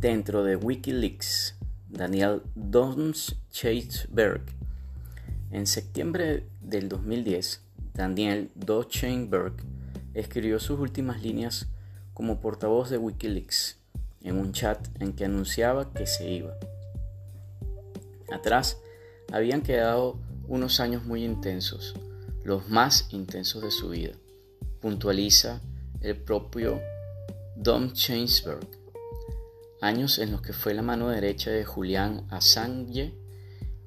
Dentro de Wikileaks, Daniel Donchensberg. En septiembre del 2010, Daniel Donchensberg escribió sus últimas líneas como portavoz de Wikileaks en un chat en que anunciaba que se iba. Atrás habían quedado unos años muy intensos, los más intensos de su vida, puntualiza el propio Dom años en los que fue la mano derecha de Julian Assange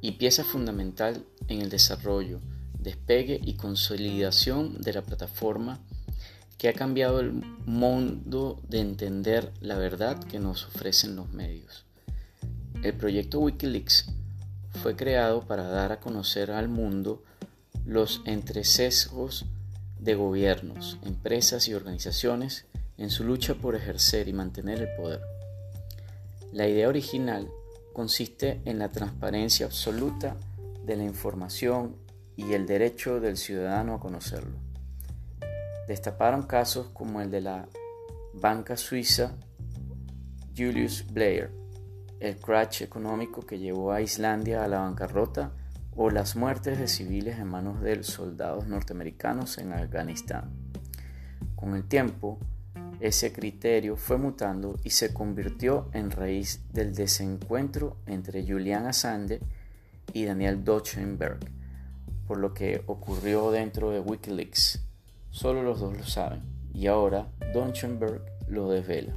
y pieza fundamental en el desarrollo, despegue y consolidación de la plataforma que ha cambiado el mundo de entender la verdad que nos ofrecen los medios. El proyecto Wikileaks fue creado para dar a conocer al mundo los entresesgos de gobiernos, empresas y organizaciones en su lucha por ejercer y mantener el poder. La idea original consiste en la transparencia absoluta de la información y el derecho del ciudadano a conocerlo. Destaparon casos como el de la banca suiza Julius Blair, el crash económico que llevó a Islandia a la bancarrota o las muertes de civiles en manos de soldados norteamericanos en Afganistán. Con el tiempo, ese criterio fue mutando y se convirtió en raíz del desencuentro entre Julian Assange y Daniel Doschenberg, por lo que ocurrió dentro de Wikileaks. Solo los dos lo saben y ahora Doschenberg lo desvela.